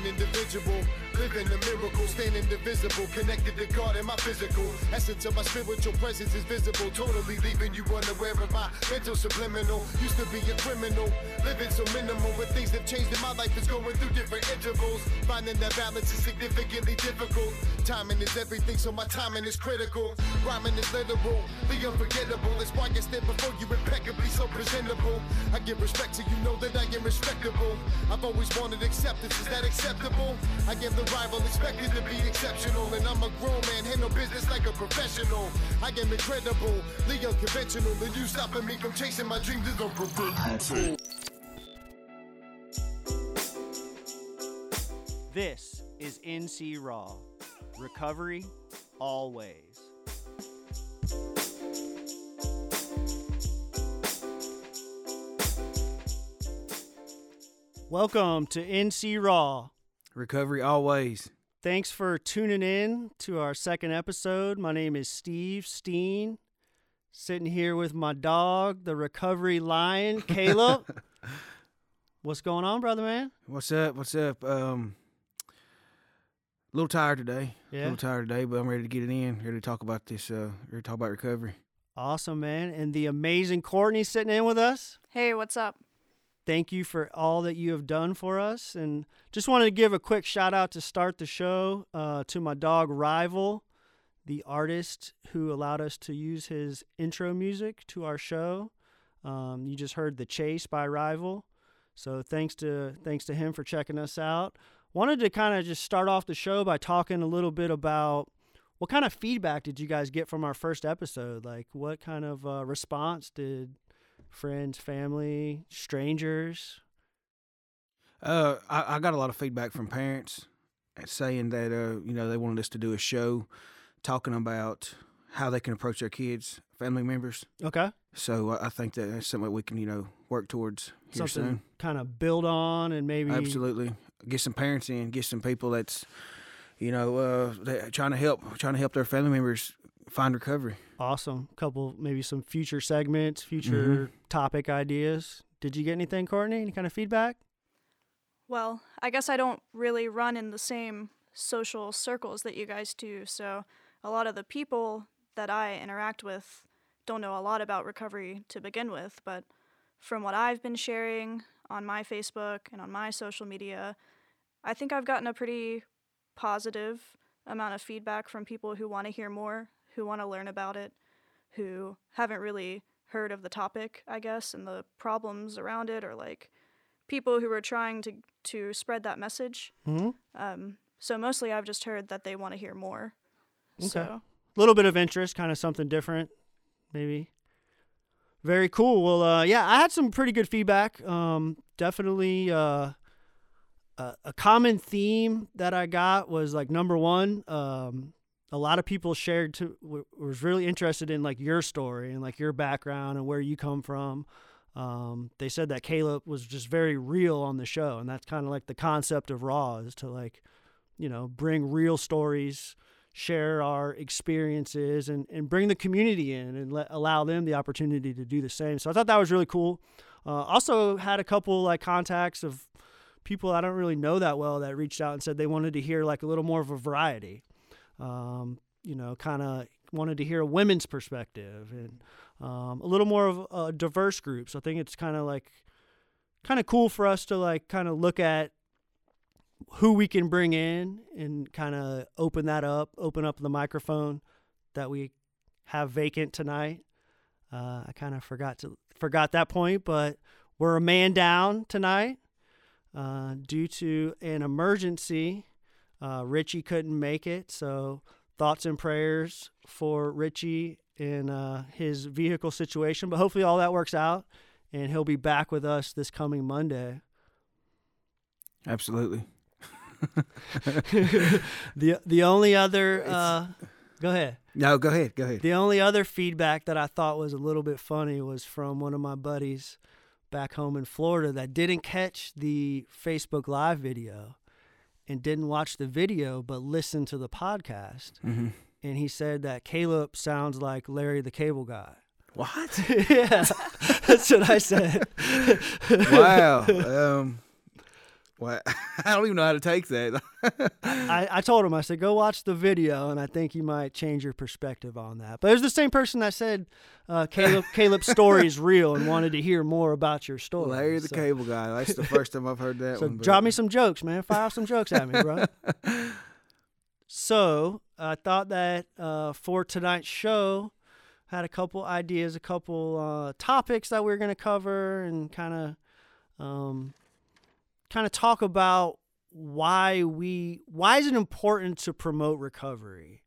An individual, living a miracle, staying indivisible, connected to God in my physical. Essence of my spiritual presence is visible, totally leaving you unaware of my mental subliminal. Used to be a criminal, living so minimal, but things have changed in my life. It's going through different intervals. Finding that balance is significantly difficult. Timing is everything, so my timing is critical. Rhyming is literal, the unforgettable. That's why I stand before you impeccably so presentable. I give respect to you, know that I am respectable. I've always wanted acceptance, is that acceptable? I am the rival, expected to be exceptional. And I'm a grown man, handle business like a professional. I am incredible. And you stopping me from chasing my dreams is. This is NC Raw. Recovery always. Welcome to NC Raw. Recovery always. Thanks for tuning in to our second episode. My name is Steve Steen. Sitting here with my dog, the recovery lion, Caleb. What's going on, brother man? What's up? What's up? Um, a little tired today. A Yeah. little tired today, but I'm ready to get it in. Ready to talk about this. Uh, ready to talk about recovery. Awesome, man. And the amazing Courtney sitting in with us. Hey, what's up? Thank you for all that you have done for us. And just wanted to give a quick shout out to start the show uh, to my dog Rival, the artist who allowed us to use his intro music to our show. Um, you just heard "The Chase" by Rival, so thanks to thanks to him for checking us out. Wanted to kind of just start off the show by talking a little bit about what kind of feedback did you guys get from our first episode? Like, what kind of uh, response did friends, family, strangers? Uh, I, I got a lot of feedback from parents saying that uh, you know they wanted us to do a show talking about how they can approach their kids, family members. Okay, So I I think that that's something we can you know work towards here something soon. kind of build on and maybe Absolutely, get some parents in, get some people that's you know uh, trying to help, trying to help their family members find recovery. awesome. Couple maybe some future segments, future Mm-hmm. topic ideas. Did you get anything, Courtney? Any kind of feedback? Well, I guess I don't really run in the same social circles that you guys do, so a lot of the people that I interact with don't know a lot about recovery to begin with, but from what I've been sharing on my Facebook and on my social media, I think I've gotten a pretty positive amount of feedback from people who want to hear more, who want to learn about it, who haven't really heard of the topic, I guess, and the problems around it, or like people who are trying to to spread that message. Mm-hmm. Um, so mostly, I've just heard that they want to hear more. Okay. So A little bit of interest, kind of something different, maybe. Very cool. Well, uh, yeah, I had some pretty good feedback. Um, definitely, uh, a, a common theme that I got was like number one. Um, a lot of people shared to was really interested in like your story and like your background and where you come from. Um, they said that Caleb was just very real on the show, and that's kind of like the concept of Raw is to like, you know, bring real stories share our experiences and, and bring the community in and let, allow them the opportunity to do the same. So I thought that was really cool. Uh, also had a couple like contacts of people I don't really know that well that reached out and said they wanted to hear like a little more of a variety. Um, you know, kind of wanted to hear a women's perspective and um, a little more of a diverse group. So I think it's kind of like kind of cool for us to like kind of look at who we can bring in and kind of open that up, open up the microphone that we have vacant tonight. Uh, I kind of forgot to forgot that point, but we're a man down tonight uh, due to an emergency. Uh, Richie couldn't make it, so thoughts and prayers for Richie in uh, his vehicle situation. But hopefully, all that works out, and he'll be back with us this coming Monday. Absolutely. the the only other uh, go ahead. No, go ahead. Go ahead. The only other feedback that I thought was a little bit funny was from one of my buddies back home in Florida that didn't catch the Facebook Live video and didn't watch the video but listened to the podcast. hmm And he said that Caleb sounds like Larry the Cable Guy. What? yeah, that's what I said. wow. Um, Well, I don't even know how to take that. I, I told him, I said, go watch the video, and I think you might change your perspective on that. But it was the same person that said uh, Caleb Caleb's story is real and wanted to hear more about your story. Larry the So- Cable Guy. That's the first time I've heard that So one. drop me some jokes, man. Fire some jokes at me, bro. so I thought that uh, for tonight's show, had a couple ideas, a couple uh, topics that we are going to cover, and kind of, um, kind of talk about why we, why is it important to promote recovery,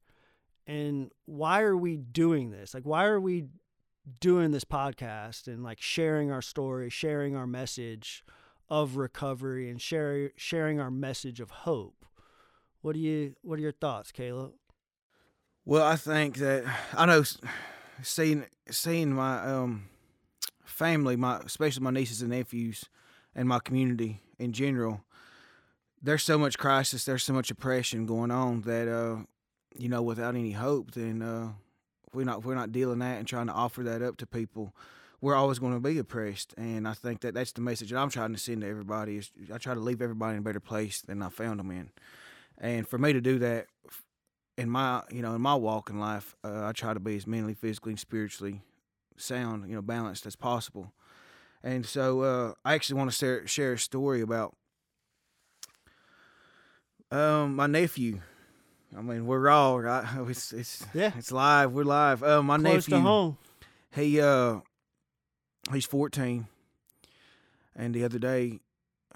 and why are we doing this? Like, why are we doing this podcast and like sharing our story, sharing our message of recovery and share, sharing our message of hope. What do you what are your thoughts, Caleb? Well, I think that I know seeing seeing my um family, my especially my nieces and nephews, and my community in general. There's so much crisis. There's so much oppression going on that uh, you know, without any hope, then uh, we're not we're not dealing that and trying to offer that up to people. We're always going to be oppressed, and I think that that's the message that I'm trying to send to everybody. Is I try to leave everybody in a better place than I found them in, and for me to do that, in my you know in my walk in life, uh, I try to be as mentally, physically, and spiritually sound, you know, balanced as possible. And so uh, I actually want to share, share a story about um, my nephew. I mean, we're raw, right? It's it's Yeah. it's live. We're live. Uh, my Close nephew, to home. he uh, he's fourteen, and the other day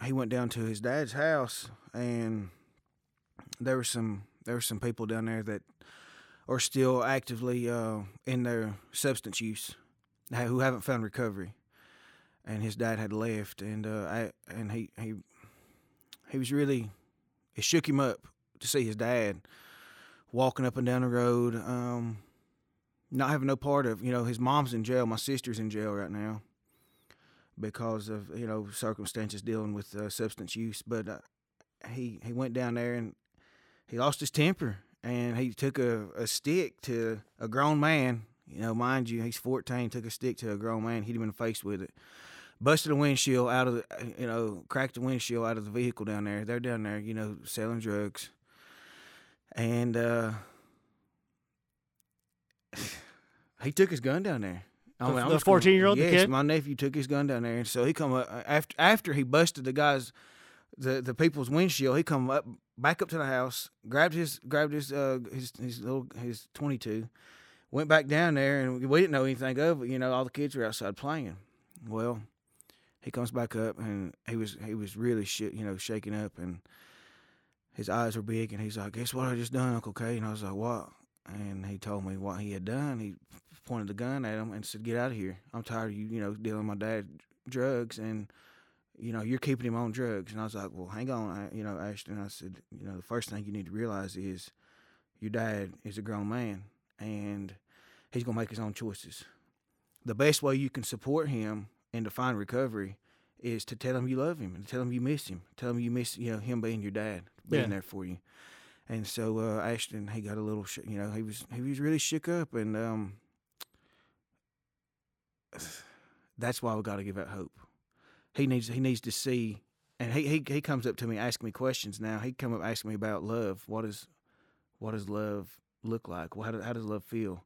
he went down to his dad's house, and there were some there were some people down there that are still actively uh, in their substance use, who haven't found recovery. And his dad had left, and uh, I and he he he was really it shook him up to see his dad walking up and down the road, um, not having no part of you know his mom's in jail, my sister's in jail right now because of you know circumstances dealing with uh, substance use, but uh, he he went down there and he lost his temper and he took a, a stick to a grown man. You know, mind you, he's 14. Took a stick to a grown man, hit him in the face with it, busted a windshield out of the, you know, cracked the windshield out of the vehicle down there. They're down there, you know, selling drugs, and uh, he took his gun down there. I The- mean, the 14-year-old, yes, kid? my nephew took his gun down there, and so he come up after after he busted the guy's the the people's windshield. He come up back up to the house, grabbed his grabbed his uh his his little his twenty two, went back down there, and we didn't know anything of it. You know, all the kids were outside playing. Well, he comes back up, and he was he was really shit, you know, shaking up, and his eyes were big, and he's like, "Guess what I just done, Uncle K?" And I was like, "What?" And he told me what he had done. He pointed the gun at him and said, "Get out of here! I'm tired of you, you know, dealing my dad drugs and." you know, you're keeping him on drugs. And I was like, well, hang on, I, you know, Ashton. I said, you know, the first thing you need to realize is your dad is a grown man and he's going to make his own choices. The best way you can support him and to find recovery is to tell him you love him and tell him you miss him. Tell him you miss, you know, him being your dad, being Yeah. there for you. And so uh, Ashton, he got a little, sh- you know, he was he was really shook up, and um, that's why we got to give out hope he needs he needs to see and he, he he comes up to me asking me questions now he come up asking me about love what is what does love look like well, how, do, how does love feel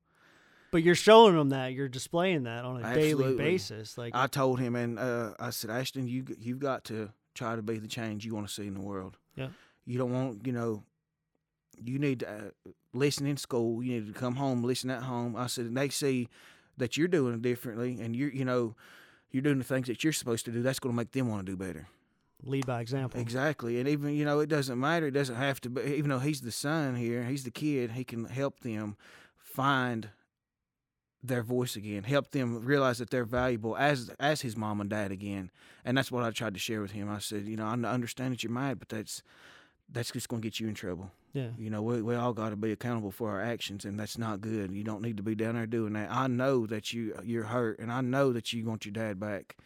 But you're showing them that you're displaying that on a daily basis. Like i told him and uh, i said ashton you you've got to try to be the change you want to see in the world Yeah. you don't want you know you need to uh, listen in school you need to come home listen at home i said and they see that you're doing it differently and you're you know you're doing the things that you're supposed to do that's going to make them want to do better lead by example. Exactly, and even you know it doesn't matter. It doesn't have to. be Even though he's the son here, he's the kid. He can help them find their voice again. Help them realize that they're valuable as as his mom and dad again. And that's what I tried to share with him. I said, you know, I understand that you're mad, but that's that's just going to get you in trouble. Yeah. You know, we we all got to be accountable for our actions, and that's not good. You don't need to be down there doing that. I know that you you're hurt, and I know that you want your dad back,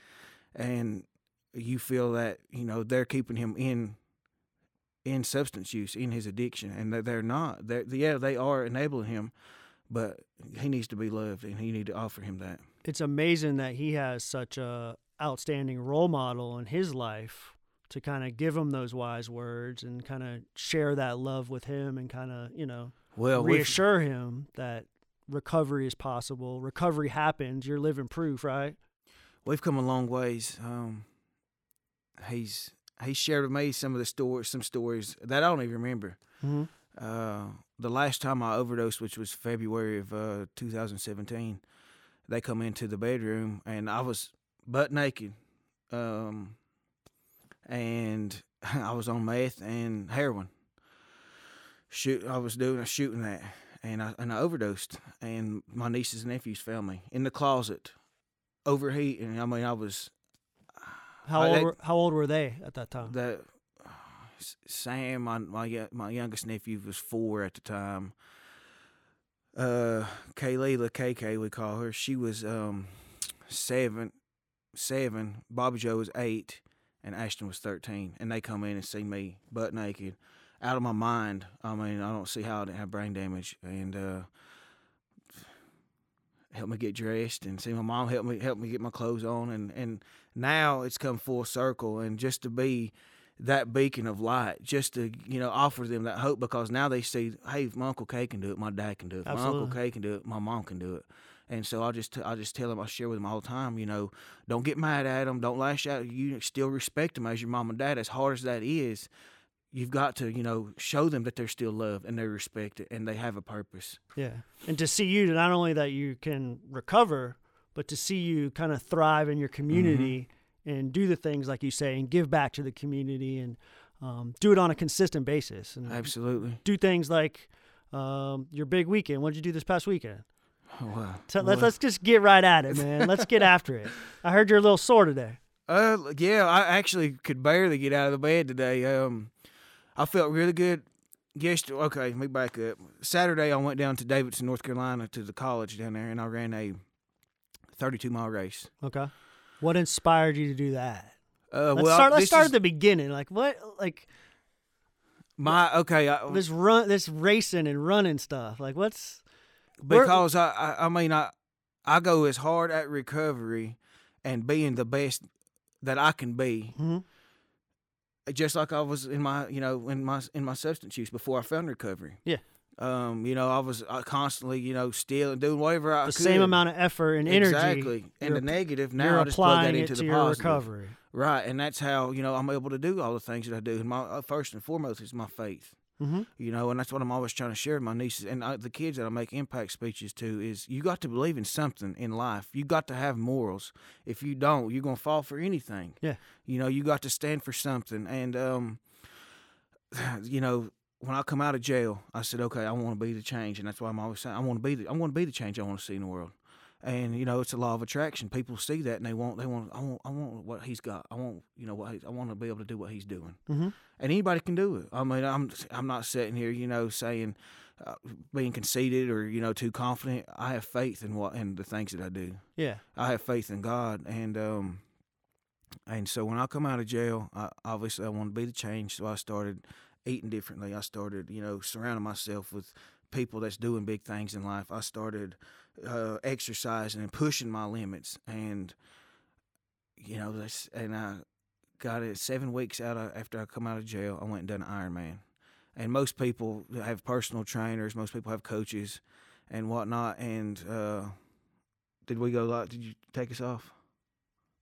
and you feel that you know they're keeping him in in substance use, in his addiction, and that they're not. They're, yeah, they are enabling him, but he needs to be loved, and he need to offer him that. It's amazing that he has such a outstanding role model in his life to kind of give him those wise words and kind of share that love with him and kind of you know Well, reassure him that recovery is possible. Recovery happens. You're living proof, right? we've come a long ways. Um, he's he shared with me some of the stories, some stories that I don't even remember. Mm-hmm. Uh, the last time I overdosed, which was February of uh, 2017, they come into the bedroom and I was butt naked, um, and I was on meth and heroin. Shoot, I was doing a shooting that, and I and I overdosed, and my nieces and nephews found me in the closet, overheating. I mean, I was How I- old they- were, how old were they at that time? the Sam, my my my youngest nephew was four at the time. Uh, Kayleela, KK, we call her. She was um seven, seven. Bobby Joe was eight, and Ashton was thirteen. And they come in and see me butt naked, out of my mind. I mean, I don't see how I didn't have brain damage. And uh, help me get dressed and see my mom help me help me get my clothes on and and now it's come full circle and just to be that beacon of light just to you know offer them that hope because now they see hey my uncle K can do it my dad can do it. My uncle Absolutely. K can do it my mom can do it. And so I just I just tell them I share with them all the time you know don't get mad at them don't lash out you still respect them as your mom and dad as hard as that is you've got to you know show them that they're still loved and they're respected and they have a purpose. Yeah. And to see you, not only that you can recover, but to see you kind of thrive in your community mm-hmm. And do the things like you say and give back to the community and um, do it on a consistent basis and absolutely do things like um, your big weekend. What did you do this past weekend? oh, wow So let's, let's just get right at it, man. let's get after it. I heard you're a little sore today. Uh, yeah, I actually could barely get out of the bed today. Um, I felt really good. Yesterday, okay, let me back up. Saturday, I went down to Davidson, North Carolina, to the college down there, and I ran a 32 mile race. Okay. What inspired you to do that? Uh, Let's well, start. Let's start is at the beginning. Like what? Like my okay. I, this run, this racing and running stuff. Like what's? because I, I, I mean, I, I go as hard at recovery and being the best that I can be. Mhm. just like I was in my, you know, in my in my substance use before I found recovery. Yeah. Um, you know, I was uh, constantly, you know, stealing, doing whatever I the could. same amount of effort and energy Exactly. And the negative you're now I just plug that into to the your positive. recovery. Right, and that's how you know I'm able to do all the things that I do. And my uh, first and foremost is my faith. Mm-hmm. You know, and that's what I'm always trying to share with my nieces and I, the kids that I make impact speeches to is you got to believe in something in life. You got to have morals. If you don't, you're gonna fall for anything. Yeah. You know, you got to stand for something. And um, you know, when I come out of jail, I said, okay, I want to be the change, and that's why I'm always saying I want to be the I want to be the change I want to see in the world. And you know, it's a law of attraction. People see that and they want they want I want I want what he's got. I want you know what he, I want to be able to do what he's doing Mm-hmm. and anybody can do it. I mean, I'm I'm not sitting here, you know, saying uh, being conceited or you know too confident. I have faith in what in the things that I do. Yeah. I have faith in God, and um, and so when I come out of jail, I, obviously I want to be the change. So I started eating differently. I started, you know, surrounding myself with people that's doing big things in life. I started uh, exercising and pushing my limits, and you know, that's and I got it seven weeks out of, after I come out of jail. I went and done an Ironman, and most people have personal trainers. Most people have coaches and whatnot. And uh, did we go? Did you take us off?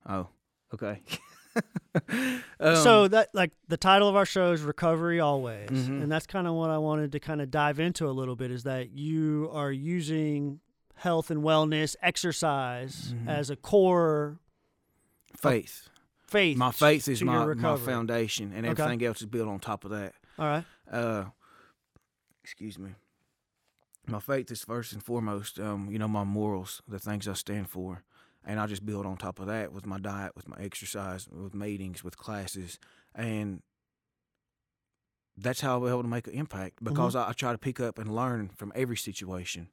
Oh, okay. Um, so that like the title of our show is recovery always Mhm. and that's kind of what i wanted to kind of dive into a little bit is that you are using health and wellness exercise Mhm. as a core faith. faith My faith is my, my foundation, and Okay. everything else is built on top of that. all right uh excuse me my faith is first and foremost um you know my morals the things i stand for and i just build on top of that with my diet with my exercise with meetings with classes. And that's how i'm able to make an impact mm-hmm. because I, I try to pick up and learn from every situation.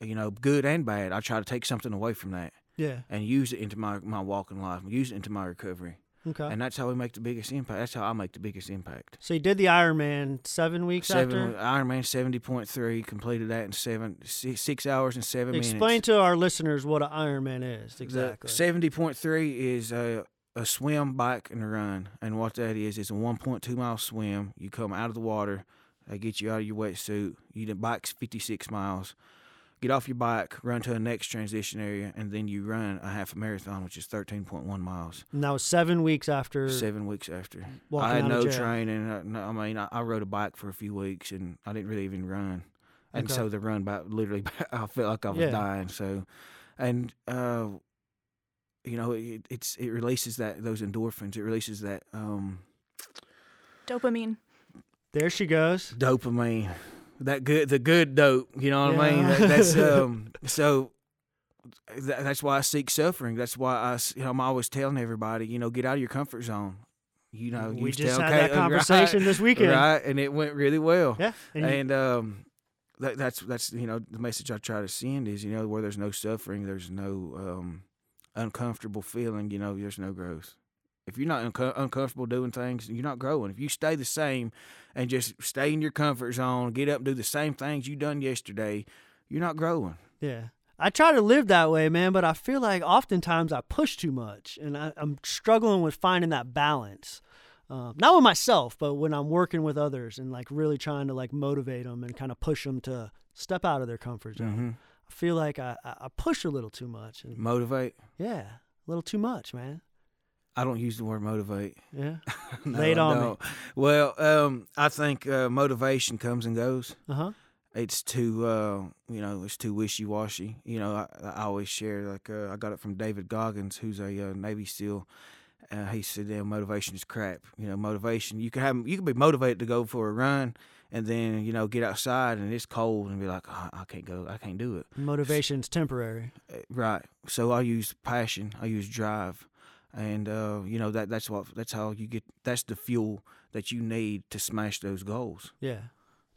You know good and bad i try to take something away from that yeah. and use it into my my walk in life use it into my recovery okay and that's how we make the biggest impact that's how i make the biggest impact so you did the ironman seven weeks Seven after Ironman seventy point three completed that in seven six, six hours and seven explain minutes. Explain to our listeners what an ironman is exactly Seventy point three is uh, a swim, bike, and a run. And what that is is a 1.2 mile swim. You come out of the water, they get you out of your wetsuit. You bike's 56 miles. Get off your bike, run to the next transition area, and then you run a half marathon, which is 13.1 miles. And that was seven weeks after. Seven weeks after. I had out of no jail. training. I, no, I mean, I, I rode a bike for a few weeks, and I didn't really even run. And Okay. so the run back, literally, I felt like I was Yeah. dying. So, and uh, you know, it, it's it releases that those endorphins. It releases that um, Dopamine. There she goes. dopamine, that good, the good dope. You know what I mean? That, that's um, so. That, that's why I seek suffering. That's why I, you know, I'm always telling everybody, you know, get out of your comfort zone. You know, we you just tell, had that uh, right, conversation this weekend. right? And it went really well. Yeah. And, you- And um, that, that's that's you know the message I try to send is you know where there's no suffering, there's no um, uncomfortable feeling. You know, there's no growth. If you're not unco- uncomfortable doing things, you're not growing. If you stay the same and just stay in your comfort zone, get up and do the same things you done yesterday, you're not growing. Yeah. I try to live that way, man, but I feel like oftentimes I push too much and I, I'm struggling with finding that balance. Um, not with myself, but when I'm working with others and like really trying to like motivate them and kind of push them to step out of their comfort zone. hmm I feel like I, I I push a little too much and Motivate. yeah, a little too much, man. I don't use the word motivate. Yeah. No, Lay it I on me. Well, um, I think uh, motivation comes and goes. Uh huh. it's too uh you know it's too wishy-washy you know i, I always share like uh, i got it from david goggins who's a uh, navy seal uh, he said yeah, motivation is crap you know motivation you can have you can be motivated to go for a run and then you know get outside and it's cold and be like oh, i can't go i can't do it Motivation's temporary. Uh, right so i use passion i use drive and uh you know that that's what that's how you get that's the fuel that you need to smash those goals. Yeah.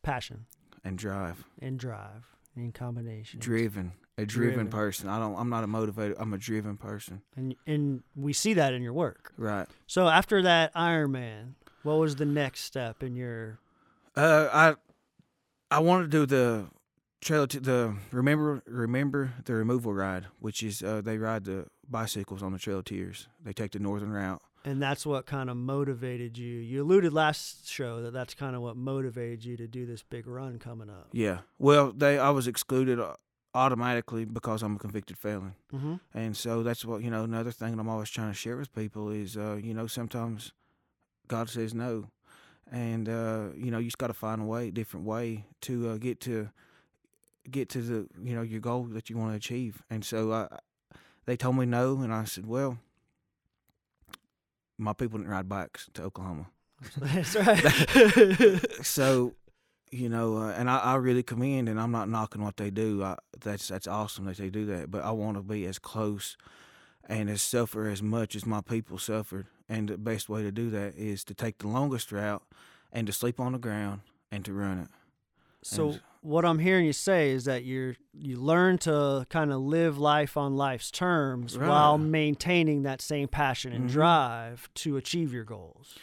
Passion. And drive. And drive. In combination. driven. A driven, Driven. person. I don't i'm not a motivated i'm a driven person. And and we see that in your work. right. So after that Ironman, what was the next step in your uh i i want to do the trail to the remember remember the removal ride which is uh they ride the bicycles on the trail tiers they take the northern route and that's what kind of motivated you. You alluded last show that that's kind of what motivated you to do this big run coming up. yeah well they i was excluded uh, automatically because i'm a convicted felon Mm-hmm. And so that's what, you know, another thing that I'm always trying to share with people is, uh, you know, sometimes God says no. And, uh, you know, you just got to find a way, different way to uh, get to, get to the, you know, your goal that you want to achieve. And so I, they told me no. And I said, well, my people didn't ride bikes to Oklahoma. That's right. so you know uh, and I, I really commend and i'm not knocking what they do I, that's that's awesome that they do that but i want to be as close and as suffer as much as my people suffered and the best way to do that is to take the longest route and to sleep on the ground and to run it so And- what I'm hearing you say is that you're you learn to kind of live life on life's terms while maintaining that same passion and Mhm. drive to achieve your goals.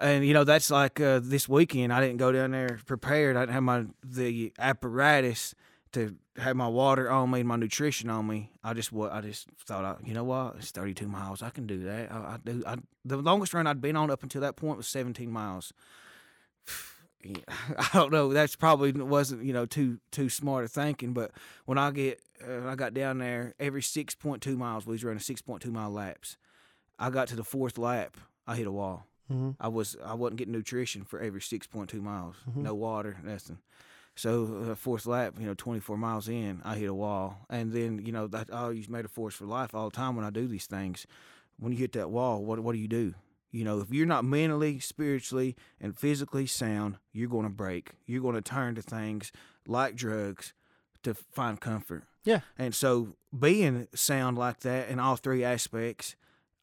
and you know that's like uh, this weekend i didn't go down there prepared. I didn't have my the apparatus to have my water on me and my nutrition on me. I just what i just thought I, you know what? It's 32 miles. I can do that. I, I do I, the longest run i'd been on up until that point was 17 miles i don't know that's probably wasn't you know too too smart of thinking but when i get uh, i got down there every 6.2 miles we was running 6.2 mile laps i got to the fourth lap i hit a wall Mm-hmm. I was I wasn't getting nutrition for every six point two miles. Mhm. No water, nothing. So uh, fourth lap, you know, twenty four miles in, I hit a wall, and then you know that I use metaphors for life all the time when I do these things. When you hit that wall, what what do you do? You know, if you're not mentally, spiritually, and physically sound, you're going to break. You're going to turn to things like drugs to find comfort. Yeah. And so being sound like that in all three aspects,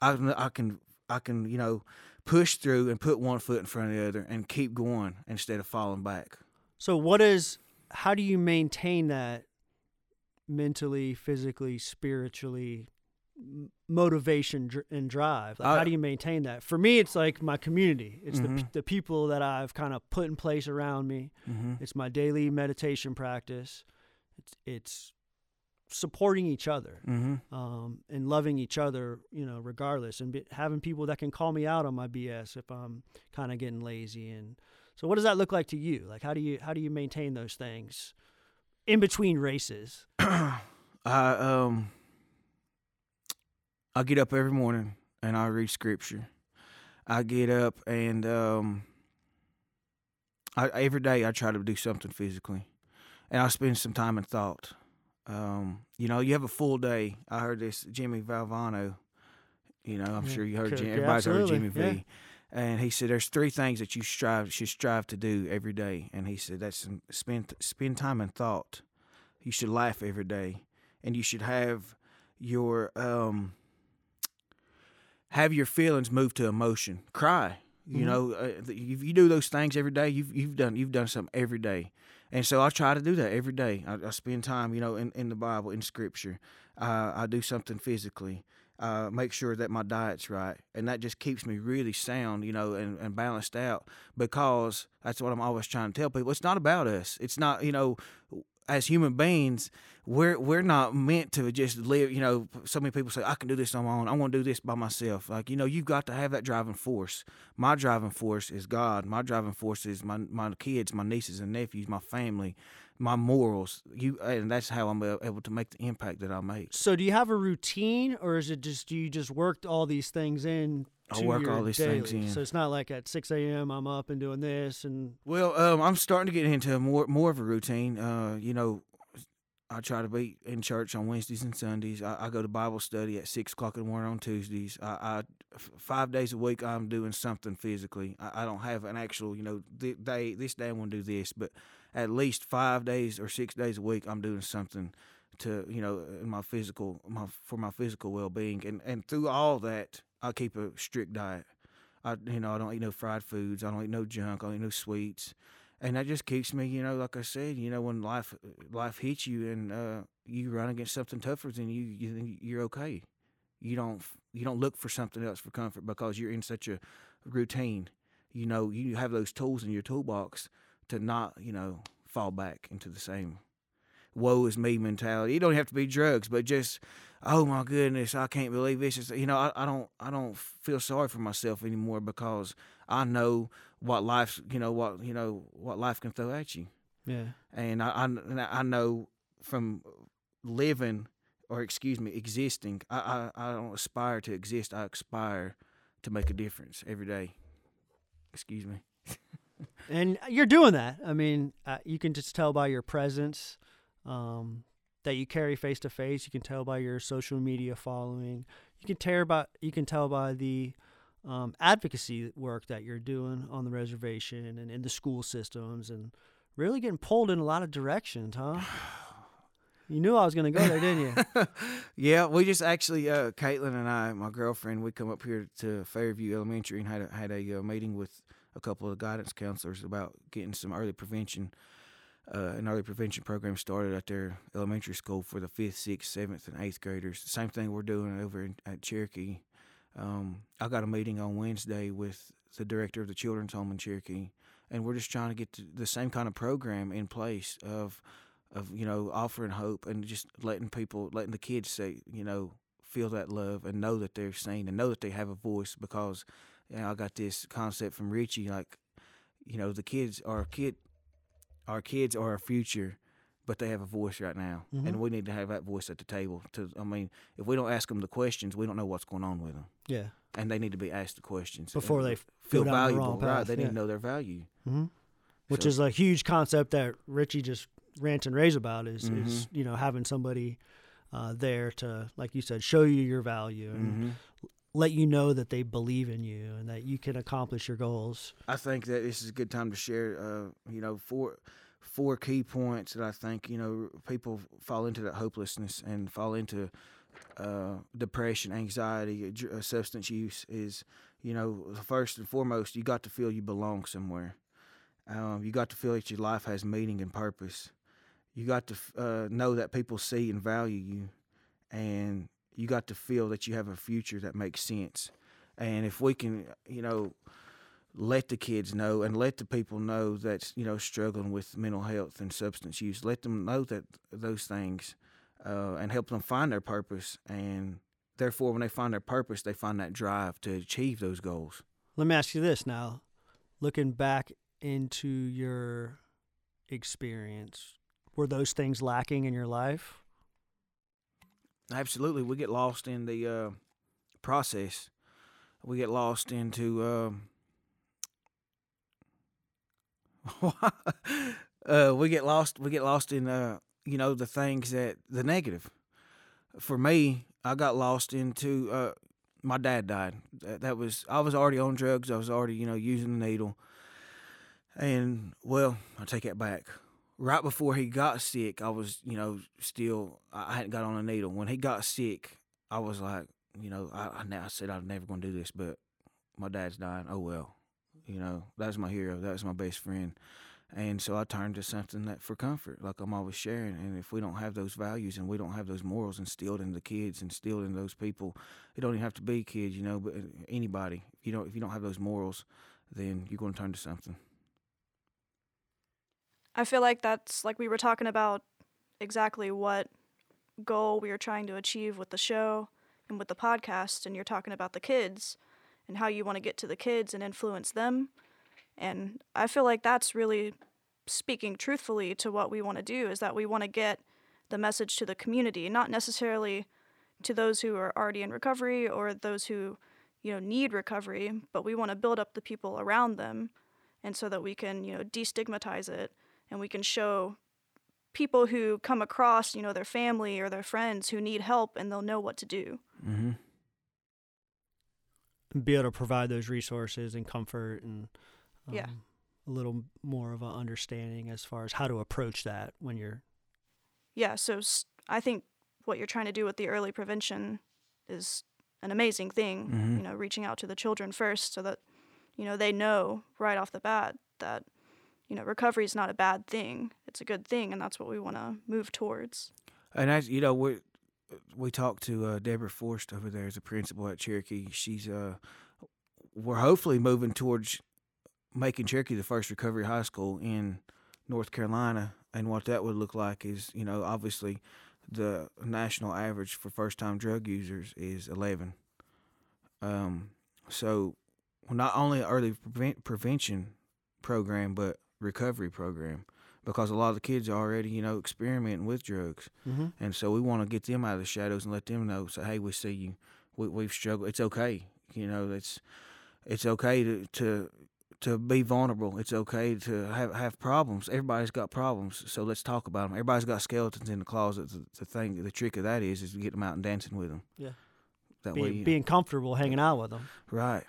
I, I can I can you know push through and put one foot in front of the other and keep going instead of falling back. So what is how do you maintain that mentally, physically, spiritually motivation and drive? Like, how do you maintain that? For me, it's like my community. It's the, Mhm. p- the people that I've kind of put in place around me. Mm-hmm. It's my daily meditation practice. It's it's supporting each other Mm-hmm. um, and loving each other, you know, regardless, and be, having people that can call me out on my BS if I'm kind of getting lazy. And so, what does that look like to you? Like, how do you how do you maintain those things in between races? I um I get up every morning and I read scripture. I get up and um I every day I try to do something physically. And I spend some time in thought. Um, you know, you have a full day. I heard this Jimmy Valvano. You know, I'm Yeah, sure you heard Jim, yeah, everybody's heard Jimmy yeah. V. And he said there's three things that you strive should strive to do every day. And he said that's spend spend time in thought. You should laugh every day, and you should have your um have your feelings move to emotion. Cry. You Mhm. know, uh, if you do those things every day, you've you've done you've done something every day. And so I try to do that every day. I, I spend time, you know, in, in the Bible, in Scripture. Uh, I do something physically. Uh, make sure that my diet's right, and that just keeps me really sound, you know, and, and balanced out. Because that's what I'm always trying to tell people. It's not about us. It's not, you know, as human beings, we're we're not meant to just live. You know, so many people say, "I can do this on my own. I want to do this by myself." Like, you know, you've got to have that driving force. My driving force is God. My driving force is my my kids, my nieces and nephews, my family, my morals. You, and that's how I'm able to make the impact that I make. So, do you have a routine, or is it just do you just work all these things in? I work all these daily? things in. So it's not like at six a.m. I'm up and doing this, and Well, um, I'm starting to get into more more of a routine. Uh, you know, I try to be in church on Wednesdays and Sundays. I, I go to Bible study at six o'clock in the morning on Tuesdays. I, I five days a week I'm doing something physically. I, I don't have an actual, you know, th- day this day I want to do this, but at least five days or six days a week I'm doing something to, you know, in my physical my for my physical well being. And and through all that, I keep a strict diet. I you know I don't eat no fried foods. I don't eat no junk. I don't eat no sweets and that just keeps me, you know, like I said, you know, when life life hits you and uh, you run against something tougher than you, you you're okay. You don't you don't look for something else for comfort because you're in such a routine. You know, you have those tools in your toolbox to not, you know, fall back into the same woe is me mentality. You don't have to be drugs, but just oh my goodness, I can't believe this is you know, I, I don't I don't feel sorry for myself anymore because I know what life's you know what you know what life can throw at you, yeah, and I I, I know from living or excuse me existing, I, I I don't aspire to exist. I aspire to make a difference every day. Excuse me. and you're doing that. I mean, uh, you can just tell by your presence um, that you carry face to face. You can tell by your social media following. You can tell by you can tell by the um, advocacy work that you're doing on the reservation and in the school systems, and really getting pulled in a lot of directions, huh? You knew I was going to go there, didn't you? yeah, we just actually, uh, Caitlin and I, my girlfriend, we come up here to Fairview Elementary and had a, had a uh, meeting with a couple of guidance counselors about getting some early prevention, uh, an early prevention program started at their elementary school for the fifth, sixth, seventh, and eighth graders. Same thing we're doing over in, at Cherokee. Um, I got a meeting on Wednesday with the director of the children's home in Cherokee, and we're just trying to get the same kind of program in place of of you know offering hope and just letting people letting the kids say you know feel that love and know that they're seen and know that they have a voice because you know, I got this concept from Richie like you know the kids our kid our kids are our future but they have a voice right now Mhm. and we need to have that voice at the table to I mean if we don't ask them the questions we don't know what's going on with them Yeah. and they need to be asked the questions Before they feel the valuable wrong right path, they need yeah. to know their value hmm Which So- is a huge concept that Richie just rants and raves about is, is Mm-hmm. you know having somebody uh, there to like you said show you your value and hmm let you know that they believe in you and that you can accomplish your goals. I think that this is a good time to share, uh, you know, four four key points that I think you know people fall into that hopelessness and fall into uh, depression, anxiety, uh, substance use. Is you know first and foremost, you got to feel you belong somewhere. Um, you got to feel that your life has meaning and purpose. You got to uh, know that people see and value you, and you got to feel that you have a future that makes sense. And if we can, you know, let the kids know and let the people know that's you know struggling with mental health and substance use, let them know that those things uh, and help them find their purpose. And therefore, when they find their purpose, they find that drive to achieve those goals. Let me ask you this now. Looking back into your experience, were those things lacking in your life? Absolutely, we get lost in the uh, process. We get lost into um, uh, we get lost. We get lost in uh, you know the things that the negative. For me, I got lost into uh, my dad died. That, that was I was already on drugs. I was already you know using the needle. And well, I take that back. Right before he got sick, I was you know still I hadn't got on a needle. When he got sick, I was like you know I I, I said I'm never to do this, but my dad's dying. Oh well, you know that's my hero. That's my best friend. And so I turned to something that for comfort, like I'm always sharing. And if we don't have those values and we don't have those morals instilled in the kids, instilled in those people, it don't even have to be kids, you know, but uh, anybody. You don't, if you don't have those morals, then you're going to turn to something. I feel like that's like we were talking about exactly what goal we were trying to achieve with the show and with the podcast, and you're talking about the kids and how you want to get to the kids and influence them. And I feel like that's really speaking truthfully to what we want to do is that we want to get the message to the community, not necessarily to those who are already in recovery or those who, you know, need recovery, but we want to build up the people around them and so that we can, you know, destigmatize it and we can show people who come across, you know, their family or their friends who need help and they'll know what to do. Mm-hmm. Be able to provide those resources and comfort and um, Yeah. a little more of an understanding as far as how to approach that when you're Yeah, so I think what you're trying to do with the early prevention is an amazing thing, Mhm. you know, reaching out to the children first so that, you know, they know right off the bat that, you know, recovery is not a bad thing. It's a good thing, and that's what we want to move towards. And as you know, we we talked to uh, Deborah Forst over there as a principal at Cherokee. She's uh, we're hopefully moving towards making Cherokee the first recovery high school in North Carolina. And what that would look like is, you know, obviously the national average for first time drug users is 11. Um, so not only early prevent- prevention program, but recovery program because a lot of the kids are already, you know, experimenting with drugs. mm-hmm. And so we want to get them out of the shadows and let them know. Say, hey, we see you. We, we've struggled. It's okay. You know, it's it's okay to to to be vulnerable. It's okay to have have problems. Everybody's got problems. So let's talk about them. Everybody's got skeletons in the closet. The, the thing, the trick of that is, is to get them out and dancing with them. Yeah. That Be, way, being comfortable hanging out with them. right.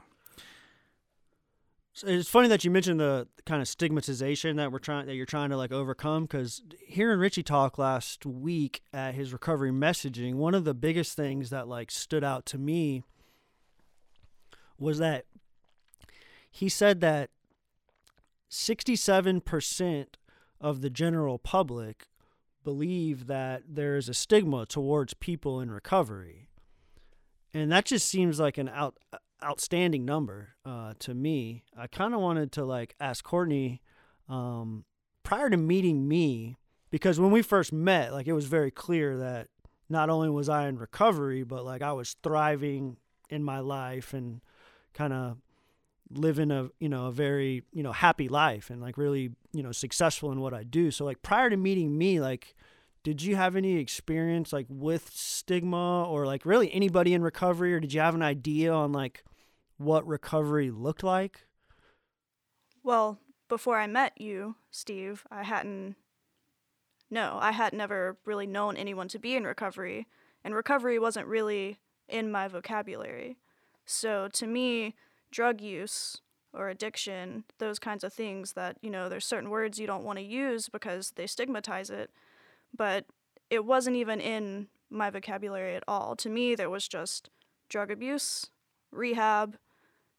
It's funny that you mentioned the kind of stigmatization that we're trying that you're trying to like overcome because hearing Richie talk last week at his recovery messaging, one of the biggest things that like stood out to me was that he said that 67% of the general public believe that there is a stigma towards people in recovery. And that just seems like an out outstanding number uh, to me. I kind of wanted to like ask Courtney um, prior to meeting me because when we first met, like it was very clear that not only was I in recovery, but like I was thriving in my life and kind of living a you know a very you know happy life and like really you know successful in what I do. So like prior to meeting me, like did you have any experience like with stigma or like really anybody in recovery or did you have an idea on like what recovery looked like? Well, before I met you, Steve, I hadn't. No, I had never really known anyone to be in recovery, and recovery wasn't really in my vocabulary. So to me, drug use or addiction, those kinds of things that, you know, there's certain words you don't want to use because they stigmatize it, but it wasn't even in my vocabulary at all. To me, there was just drug abuse, rehab,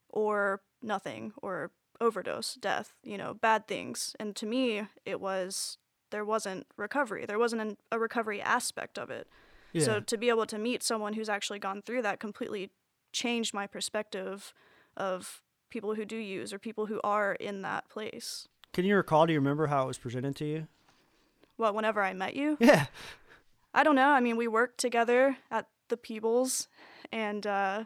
or nothing, or overdose, death, you know, bad things. And to me, it was there wasn't recovery. There wasn't an, a recovery aspect of it. So to be able to meet someone who's actually gone through that completely changed my perspective of people who do use or people who are in that place. Can you recall? Do you remember how it was presented to you? Well, whenever I met you, Yeah. I don't know. I mean, we worked together at the Peebles, and uh,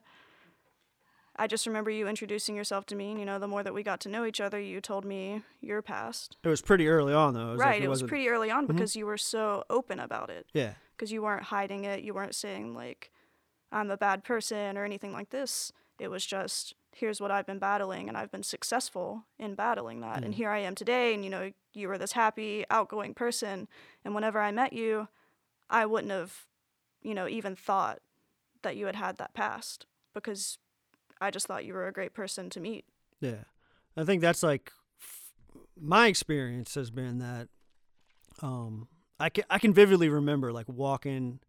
I just remember you introducing yourself to me. And, you know, the more that we got to know each other, you told me your past. It was pretty early on, though. It was like right. it was pretty early on because you were so open about it. Yeah. Because you weren't hiding it. You weren't saying, like, I'm a bad person or anything like this. It was just, here's what I've been battling, and I've been successful in battling that. And here I am today, and, you know, you were this happy, outgoing person. And whenever I met you, I wouldn't have, you know, even thought that you had had that past because I just thought you were a great person to meet. Yeah. I think that's like f- my experience has been that um I can I can vividly remember like walking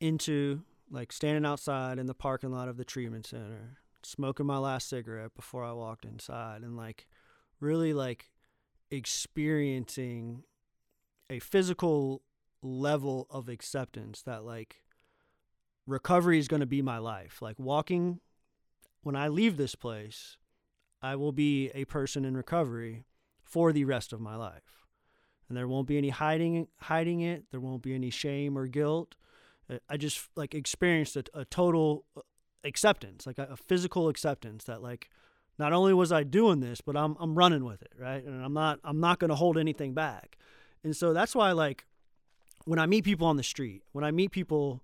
into like standing outside in the parking lot of the treatment center, smoking my last cigarette before I walked inside and like really like experiencing a physical level of acceptance that like recovery is going to be my life. Like walking when I leave this place, I will be a person in recovery for the rest of my life. And there won't be any hiding hiding it. There won't be any shame or guilt. I just like experienced a, a total acceptance, like a, a physical acceptance that like not only was I doing this, but I'm I'm running with it, right? And I'm not I'm not going to hold anything back. And so that's why like when I meet people on the street, when I meet people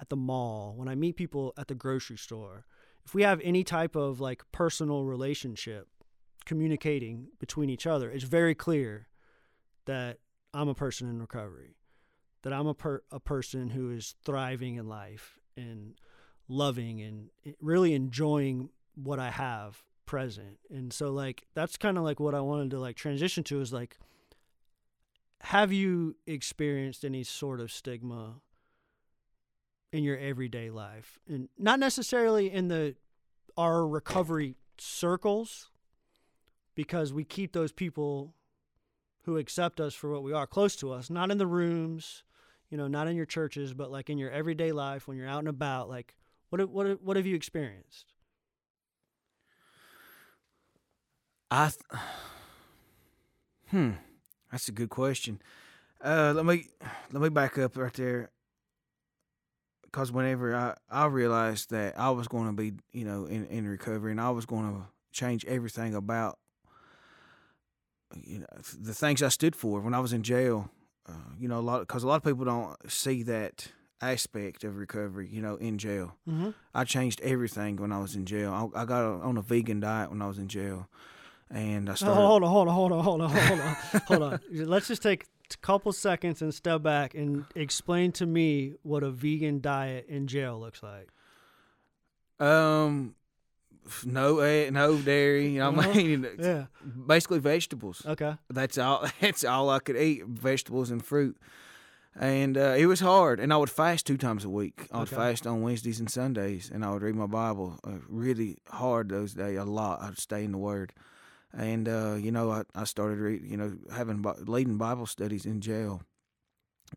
at the mall, when I meet people at the grocery store, if we have any type of like personal relationship communicating between each other, it's very clear that I'm a person in recovery, that I'm a per- a person who is thriving in life and loving and eh, really enjoying what I have present. And so like that's kind of like what I wanted to like transition to is like have you experienced any sort of stigma in your everyday life and not necessarily in the our recovery circles because we keep those people who accept us for what we are close to us not in the rooms you know not in your churches but like in your everyday life when you're out and about like what what what have you experienced I, hmm, that's a good question. Uh, let me let me back up right there, because whenever I I realized that I was going to be you know in in recovery and I was going to change everything about you know the things I stood for when I was in jail. Uh, you know a lot because a lot of people don't see that aspect of recovery. You know in jail. mm-hmm. I changed everything when I was in jail. I, I got on a vegan diet when I was in jail, and I started. hold on hold on hold on hold on hold on hold on let's just take a couple seconds and step back and explain to me what a vegan diet in jail looks like Um, no egg, no dairy. You know I Uh-huh. mean? yeah Basically vegetables. okay That's all. That's all I could eat: vegetables and fruit. And uh, it was hard. And I would fast two times a week. I would Okay. fast on Wednesdays and Sundays, and I would read my Bible uh, really hard those days. A lot. I'd stay in the Word. And uh, you know, I, I started read, you know having leading Bible studies in jail,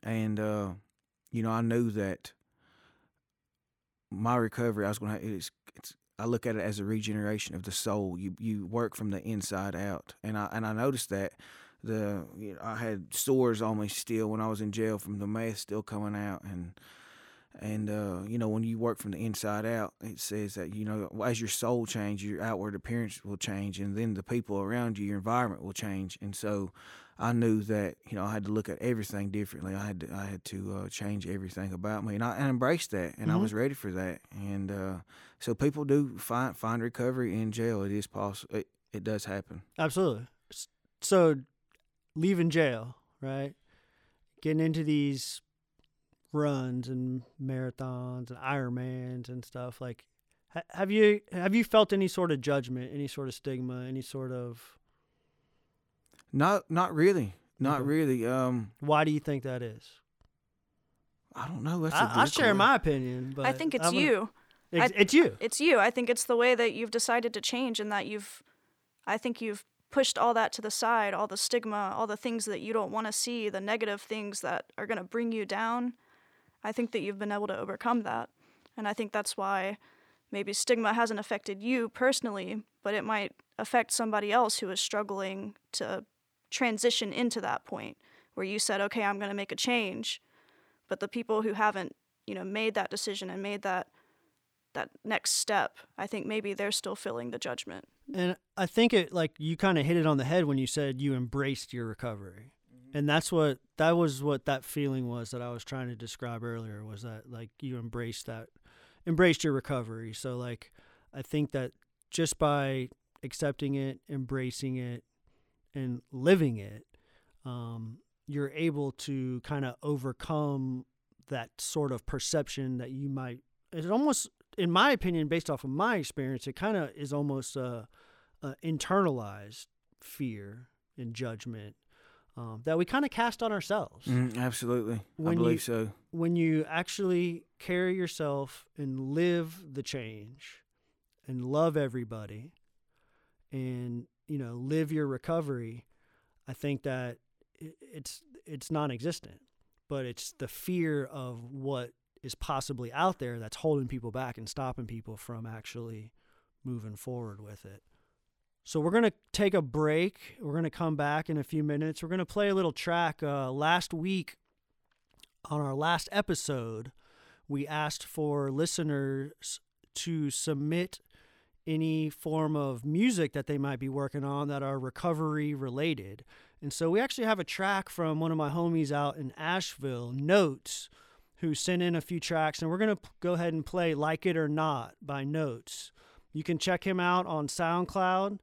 and uh, you know I knew that my recovery I was going to it's it's I look at it as a regeneration of the soul. You you work from the inside out, and I and I noticed that the you know, I had sores on me still when I was in jail from the meth still coming out, and and uh, you know when you work from the inside out, it says that you know as your soul changes, your outward appearance will change, and then the people around you, your environment will change, and so. I knew that you know I had to look at everything differently. I had to I had to uh, change everything about me, and I, and embraced that, and I Mhm. was ready for that. And uh, so people do find find recovery in jail. It is possible. It, it does happen. Absolutely. So, leaving jail, right? Getting into these runs and marathons and Ironmans and stuff. Like, ha- have you have you felt any sort of judgment, any sort of stigma, any sort of? Not not really. Not Okay. really. Um, Why do you think that is? I don't know. That's a I, I good share my opinion, but I think it's gonna- you. It's, I- it's you. It's you. I think it's the way that you've decided to change and that you've I think you've pushed all that to the side, all the stigma, all the things that you don't want to see, the negative things that are going to bring you down. I think that you've been able to overcome that. And I think that's why maybe stigma hasn't affected you personally, but it might affect somebody else who is struggling to transition into that point where you said, okay, I'm going to make a change. But the people who haven't, you know, made that decision and made that that next step, I think maybe they're still feeling the judgment. And I think it like you kind of hit it on the head when you said you embraced your recovery. And that's what that was what that feeling was that I was trying to describe earlier was that like you embraced that embraced your recovery. So like I think that just by accepting it, embracing it, and living it, um, you're able to kind of overcome that sort of perception that you might. It's almost, in my opinion, based off of my experience, it kind of is almost a, a internalized fear and judgment um, that we kind of cast on ourselves. Mm, absolutely, When I believe you- so. When you actually carry yourself and live the change and love everybody and you know live your recovery i think that it's it's non-existent but it's the fear of what is possibly out there that's holding people back and stopping people from actually moving forward with it. So we're going to take a break. We're going to come back in a few minutes. We're going to play a little track uh, last week on our last episode we asked for listeners to submit any form of music that they might be working on that are recovery related. And so we actually have a track from one of my homies out in Asheville, Notes, who sent in a few tracks, and we're going to go ahead and play Like It or Not by Notes. You can check him out on SoundCloud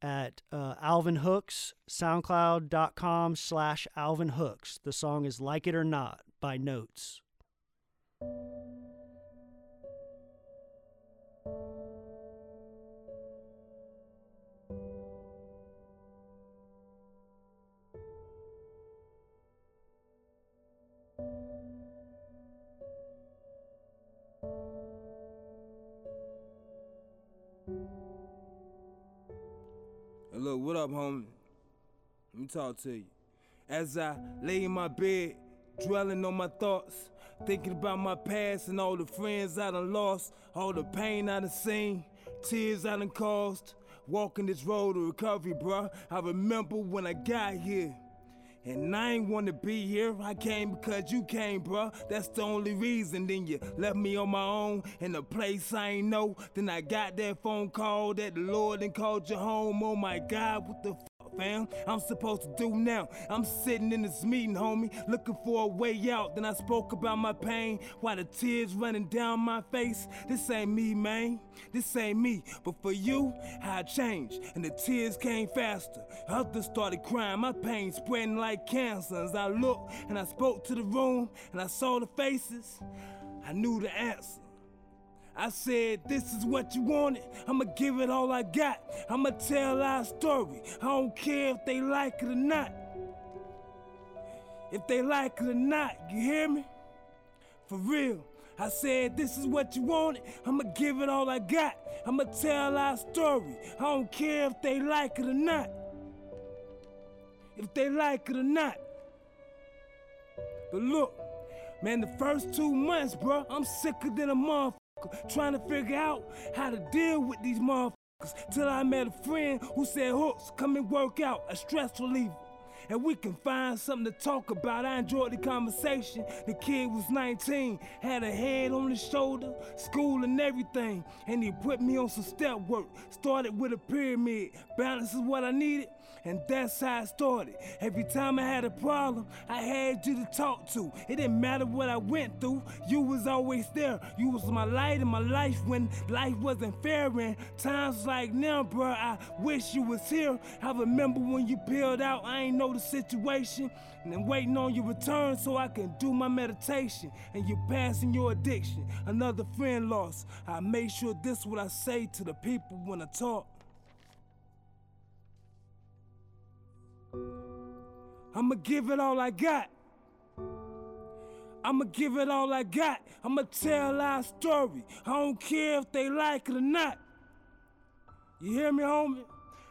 at uh, Alvin Hooks, soundcloud.com slash Alvin Hooks. The song is Like It or Not by Notes. Hey, look, what up, homie? Let me talk to you. As I lay in my bed, dwelling on my thoughts, thinking about my past and all the friends I done lost, all the pain I done seen, tears I done caused. Walking this road to recovery, bruh. I remember when I got here. And I ain't wanna be here. I came because you came, bruh. That's the only reason. Then you left me on my own in a place I ain't know. Then I got that phone call that the Lord and called you home. Oh my God, what the I'm supposed to do now. I'm sitting in this meeting, homie, looking for a way out. Then I spoke about my pain while the tears running down my face. This ain't me, man. This ain't me. But for you, I changed, and the tears came faster. Others started crying, my pain spreading like cancer. As I looked and I spoke to the room and I saw the faces, I knew the answer. I said, This is what you wanted. I'ma give it all I got. I'ma tell our story. I don't care if they like it or not. If they like it or not, you hear me? For real. I said, This is what you wanted. I'ma give it all I got. I'ma tell our story. I don't care if they like it or not. If they like it or not. But look, man, the first two months, bro, I'm sicker than a motherfucker. Trying to figure out how to deal with these motherfuckers. Till I met a friend who said, Hooks, come and work out, a stress reliever. And we can find something to talk about. I enjoyed the conversation. The kid was 19, had a head on his shoulder, school and everything. And he put me on some step work. Started with a pyramid. Balance is what I needed. And that's how it started. Every time I had a problem, I had you to talk to. It didn't matter what I went through, you was always there. You was my light in my life when life wasn't fair. And times like now, bruh, I wish you was here. I remember when you peeled out, I ain't know the situation. And then waiting on your return so I can do my meditation. And you passing your addiction. Another friend lost. I make sure this what I say to the people when I talk. I'ma give it all I got. I'ma give it all I got. I'ma tell our story. I don't care if they like it or not. You hear me, homie?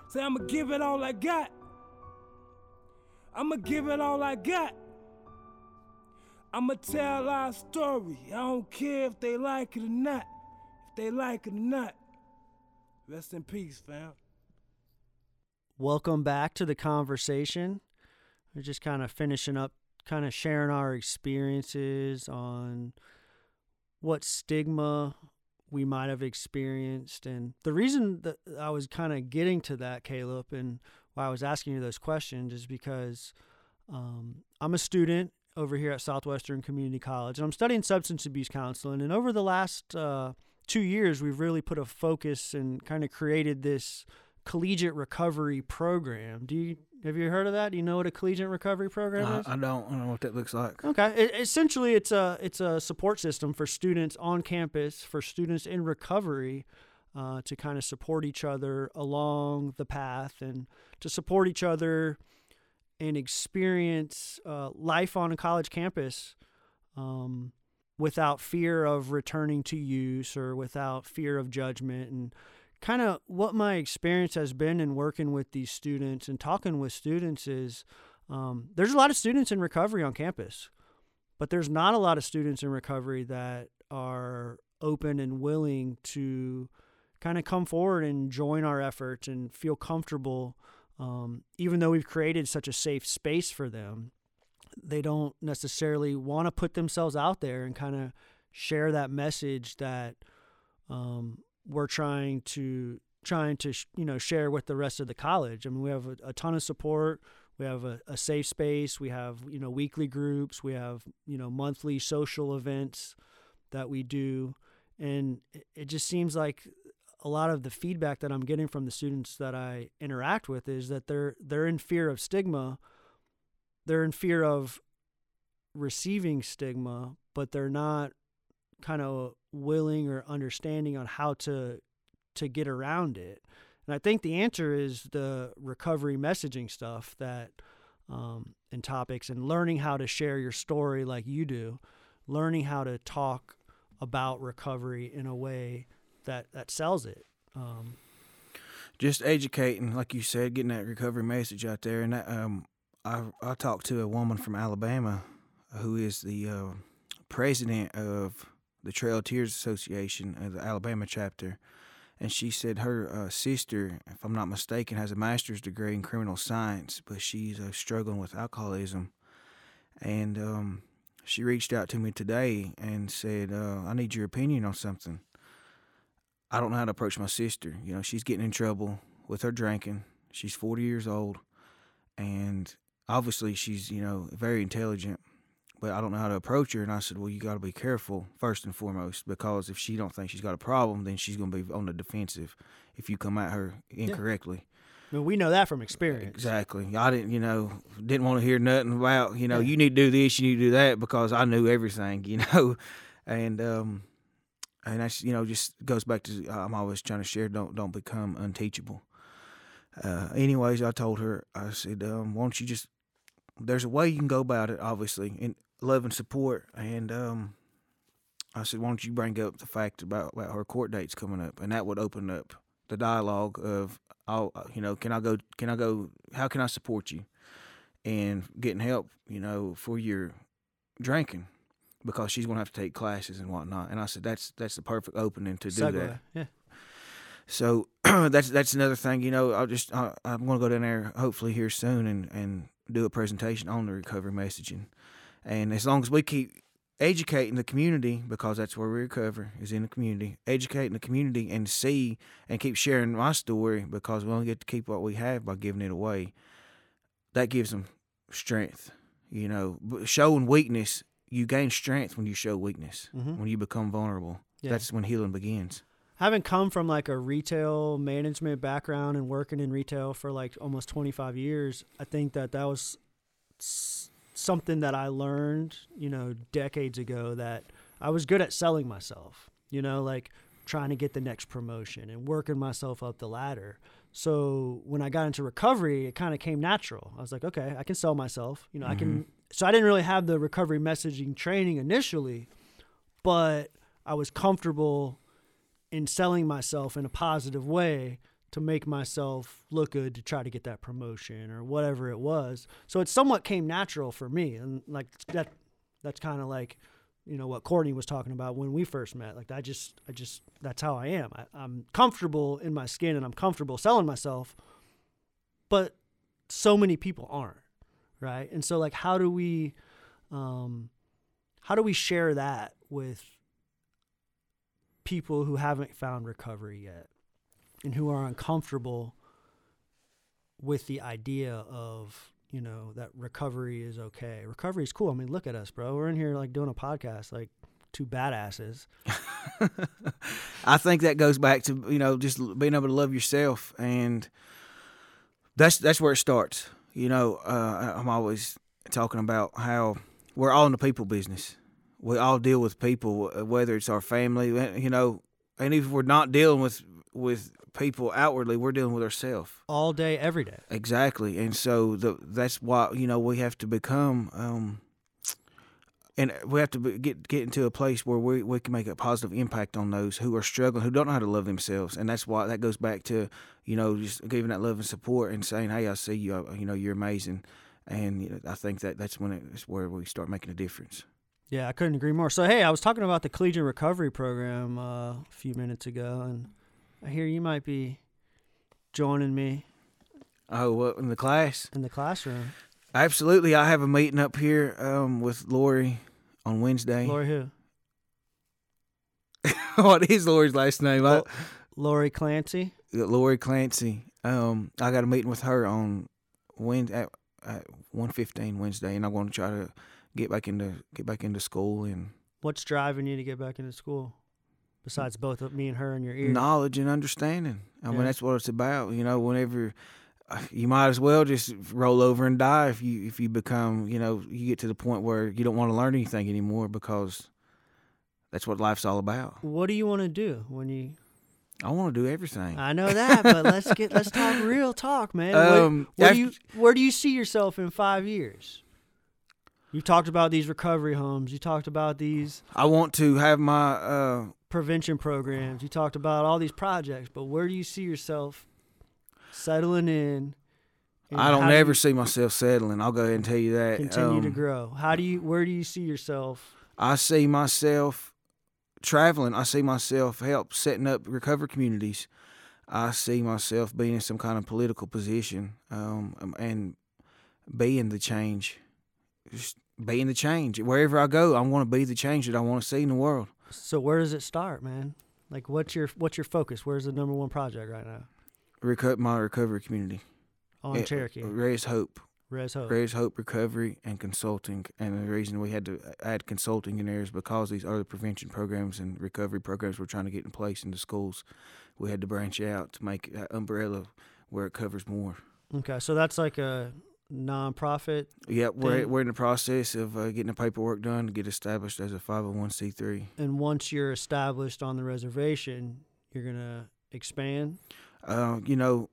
Say, I'ma give it all I got. I'ma give it all I got. I'ma tell our story. I don't care if they like it or not. If they like it or not. Rest in peace, fam. Welcome back to the conversation. We're just kind of finishing up kind of sharing our experiences on what stigma we might have experienced. And the reason that I was kind of getting to that, Caleb, and why I was asking you those questions is because um, I'm a student over here at Southwestern Community College, and I'm studying substance abuse counseling. And over the last uh, two years, we've really put a focus and kind of created this collegiate recovery program. Do you have you heard of that? Do you know what a collegiate recovery program is? I don't. I don't know what that looks like. Okay. It, essentially, it's a it's a support system for students on campus, for students in recovery, uh, to kind of support each other along the path and to support each other and experience uh, life on a college campus um, without fear of returning to use or without fear of judgment and kind of what my experience has been in working with these students and talking with students is um, there's a lot of students in recovery on campus, but there's not a lot of students in recovery that are open and willing to kind of come forward and join our efforts and feel comfortable. Um, even though we've created such a safe space for them, they don't necessarily want to put themselves out there and kind of share that message that um, we're trying to trying to you know share with the rest of the college. I mean, we have a, a ton of support. We have a, a, safe space. We have you know weekly groups. We have you know monthly social events that we do, and it, it just seems like a lot of the feedback that I'm getting from the students that I interact with is that they're they're in fear of stigma. They're in fear of receiving stigma, but they're not kind of willing or understanding on how to to get around it. And I think the answer is the recovery messaging stuff that um, and topics and learning how to share your story like you do, learning how to talk about recovery in a way that that sells it. Um, Just educating, like you said, getting that recovery message out there. And that, um, I I talked to a woman from Alabama, who is the uh, president of the Trail Tears Association, uh, the Alabama chapter, and she said her uh, sister, if I'm not mistaken, has a master's degree in criminal science, but she's uh, struggling with alcoholism, and um, she reached out to me today and said, uh, "I need your opinion on something." I don't know how to approach my sister. You know, she's getting in trouble with her drinking. She's 40 years old, and obviously she's you know very intelligent but I don't know how to approach her. And I said, well, you got to be careful first and foremost, because if she don't think she's got a problem, then she's going to be on the defensive if you come at her incorrectly. I mean, we know that from experience. Exactly. I didn't, you know, didn't want to hear nothing about, you know, you need to do this, you need to do that, because I knew everything, you know, and um, and that's, you know, just goes back to I'm always trying to share. Don't don't become unteachable. Uh, anyways, I told her, I said, um, why don't you just there's a way you can go about it, obviously, and love and support. And um, I said, why don't you bring up the fact about, about her court dates coming up, and that would open up the dialogue of, oh, you know, can I go? Can I go? How can I support you? And getting help, you know, for your drinking, because she's gonna have to take classes and whatnot. And I said, that's that's the perfect opening to do Segue. that. Yeah. So that's that's another thing. You know, I'll just I, I'm gonna go down there hopefully here soon and and do a presentation on the recovery messaging. And as long as we keep educating the community, because that's where we recover is in the community, educating the community and see and keep sharing my story because we only get to keep what we have by giving it away. That gives them strength. You know, But showing weakness, you gain strength when you show weakness. Mhm. When you become vulnerable, Yeah. that's when healing begins. having come from like a retail management background and working in retail for like almost 25 years i think that that was something that i learned you know decades ago that i was good at selling myself you know like trying to get the next promotion and working myself up the ladder. So when i got into recovery it kind of came natural. I was like okay i can sell myself you know i can mm-hmm. so i didn't really have the recovery messaging training initially but i was comfortable in selling myself in a positive way to make myself look good to try to get that promotion or whatever it was. So it somewhat came natural for me, and like that, that's kind of like, you know, what Courtney was talking about when we first met. Like I just, I just, that's how I am. I, I'm comfortable in my skin and I'm comfortable selling myself, but so many people aren't, right? And so like, how do we? Um, how do we share that with people who haven't found recovery yet and who are uncomfortable with the idea of you know that recovery is okay recovery is cool i mean look at us bro we're in here like doing a podcast like two badasses I think that goes back to you know just being able to love yourself, and that's that's where it starts. You know, uh, I'm always talking about how we're all in the people business. We all deal with people, whether it's our family, uh, you know, and if we're not dealing with with people outwardly, we're dealing with ourselves. all day every day Exactly, and so the, that's why you know we have to become, um, and we have to be, get get into a place where we, we can make a positive impact on those who are struggling, who don't know how to love themselves, and that's why that goes back to you know just giving that love and support and saying, hey, I see you, I- you know, you're amazing, and you know, I think that that's when it's where we start making a difference. Yeah, I couldn't agree more. So, hey, I was talking about the Collegiate Recovery Program uh, a few minutes ago, and I hear you might be joining me Oh, well, in the class, in the classroom. absolutely. I have a meeting up here um, with Lori on Wednesday. Lori who? what is Lori's last name? I- Lo- Lori Clancy. Lori Clancy. Um, I got a meeting with her on Wed at, at one fifteen Wednesday, and I'm going to try to get back into get back into school and What's driving you to get back into school? Besides both of me and her in your ear. knowledge and understanding. I mean, that's what it's about. You know, whenever uh, you might as well just roll over and die if you if you become you know you get to the point where you don't want to learn anything anymore because that's what life's all about. What do you want to do when you? I want to do everything. I know that, but let's get let's talk real talk, man. Um, where, af- do you where do you see yourself in five years? You talked about these recovery homes. You talked about these I want to have my uh, prevention programs. You talked about all these projects, but where do you see yourself settling in? I don't how do ever see myself settling. I'll go ahead and tell you that. continue to Um, grow. How do you? Where do you see yourself? I see myself traveling. I see myself help setting up recovery communities. I see myself being in some kind of political position um, um, and being the change. Just being the change. Wherever I go, I want to be the change that I want to see in the world. So where does it start, man? Like, what's your what's your focus? Where's the number one project right now? Reco- my recovery community. On Eh, Cherokee, Raise hope. Res Hope. Raise Hope Recovery and Consulting. And the reason we had to add consulting in there is because these other prevention programs and recovery programs we're trying to get in place in the schools. We had to branch out to make that umbrella where it covers more. Okay, so that's like a nonprofit. Yeah, we're, Thing. we're in the process of uh, getting the paperwork done to get established as a 501c3. And once you're established on the reservation, you're gonna expand. Uh, you know,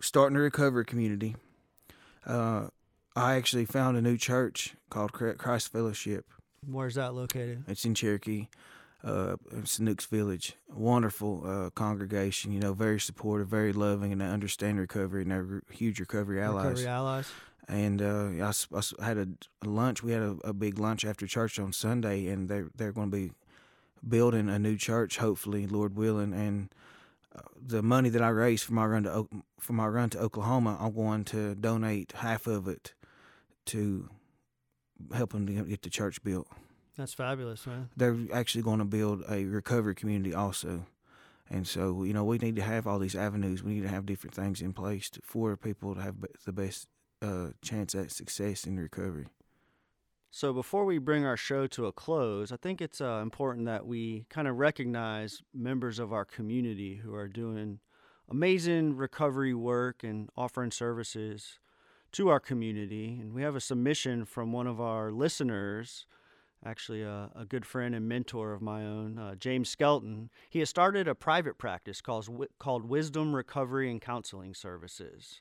starting a recovery community. Uh, I actually found a new church called Christ Fellowship. Where's that located? It's in Cherokee. Uh, it's Nooks Village. Wonderful uh, congregation. You know, very supportive, very loving, and they understand recovery and they're huge recovery allies. Recovery allies. And uh, I, s- I had a, lunch. We had a, a big lunch after church on Sunday, and they're they're going to be building a new church, hopefully, Lord willing. And uh, the money that I raised for my run to for my run to Oklahoma, I'm going to donate half of it to help them to get the church built That's fabulous, man. they're actually going to build a recovery community also. And so, you know, we need to have all these avenues. We need to have different things in place to, for people to have the best uh, chance at success in recovery. So before we bring our show to a close, I think it's uh, important that we kind of recognize members of our community who are doing amazing recovery work and offering services to our community. And we have a submission from one of our listeners, actually a, a good friend and mentor of my own, uh, James Skelton. He has started a private practice called, called Wisdom Recovery and Counseling Services.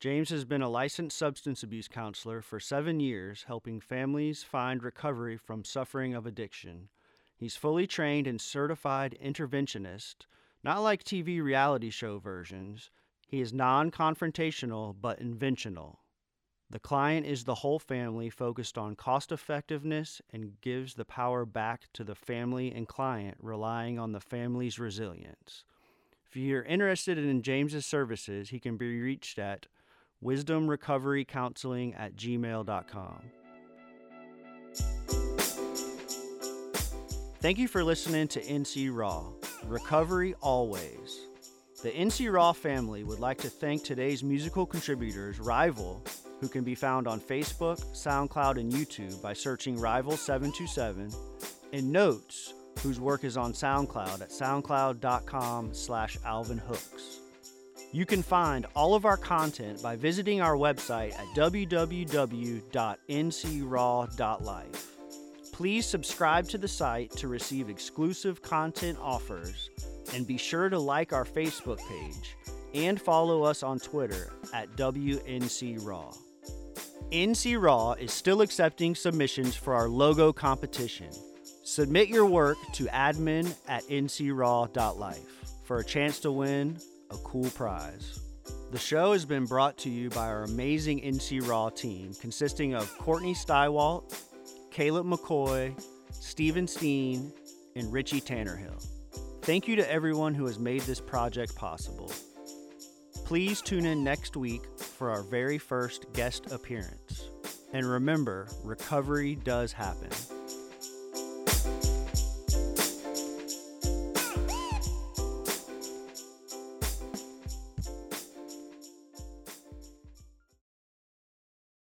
James has been a licensed substance abuse counselor for seven years, helping families find recovery from suffering of addiction. He's fully trained and certified interventionist, not like TV reality show versions. He is non confrontational but invitational. The client is the whole family focused on cost effectiveness and gives the power back to the family and client, relying on the family's resilience. If you're interested in James's services, he can be reached at wisdomrecoverycounseling at gmail.com. Thank you for listening to NC Raw Recovery Always. The NC Raw family would like to thank today's musical contributors, Rival, who can be found on Facebook, SoundCloud, and YouTube by searching Rival727, and Notes, whose work is on SoundCloud at soundcloud.com slash Alvin Hooks. You can find all of our content by visiting our website at www.ncraw.life. Please subscribe to the site to receive exclusive content offers and be sure to like our Facebook page and follow us on Twitter at WNCRaw. NC Raw is still accepting submissions for our logo competition. Submit your work to admin at ncraw.life for a chance to win a cool prize. The show has been brought to you by our amazing NC Raw team consisting of Courtney Stywalt, Caleb McCoy, Steven Steen, and Richie Tannerhill. Thank you to everyone who has made this project possible. Please tune in next week for our very first guest appearance. And remember, recovery does happen.